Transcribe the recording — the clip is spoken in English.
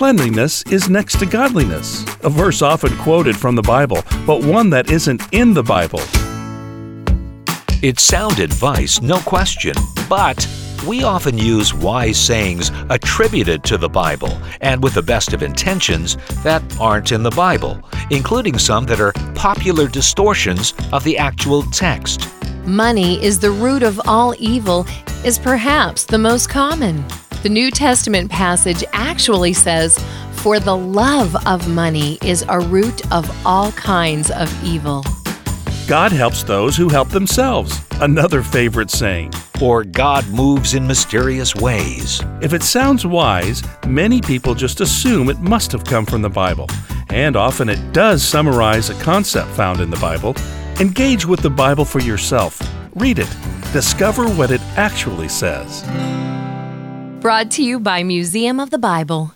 cleanliness is next to godliness, a verse often quoted from the Bible, but one that isn't in the Bible. It's sound advice, no question, but we often use wise sayings attributed to the Bible and with the best of intentions that aren't in the Bible, including some that are popular distortions of the actual text. Money is the root of all evil is perhaps the most common. The New Testament passage actually says, For the love of money is a root of all kinds of evil. God helps those who help themselves, another favorite saying. Or God moves in mysterious ways. If it sounds wise, many people just assume it must have come from the Bible. And often it does summarize a concept found in the Bible. Engage with the Bible for yourself. Read it. Discover what it actually says. Brought to you by Museum of the Bible.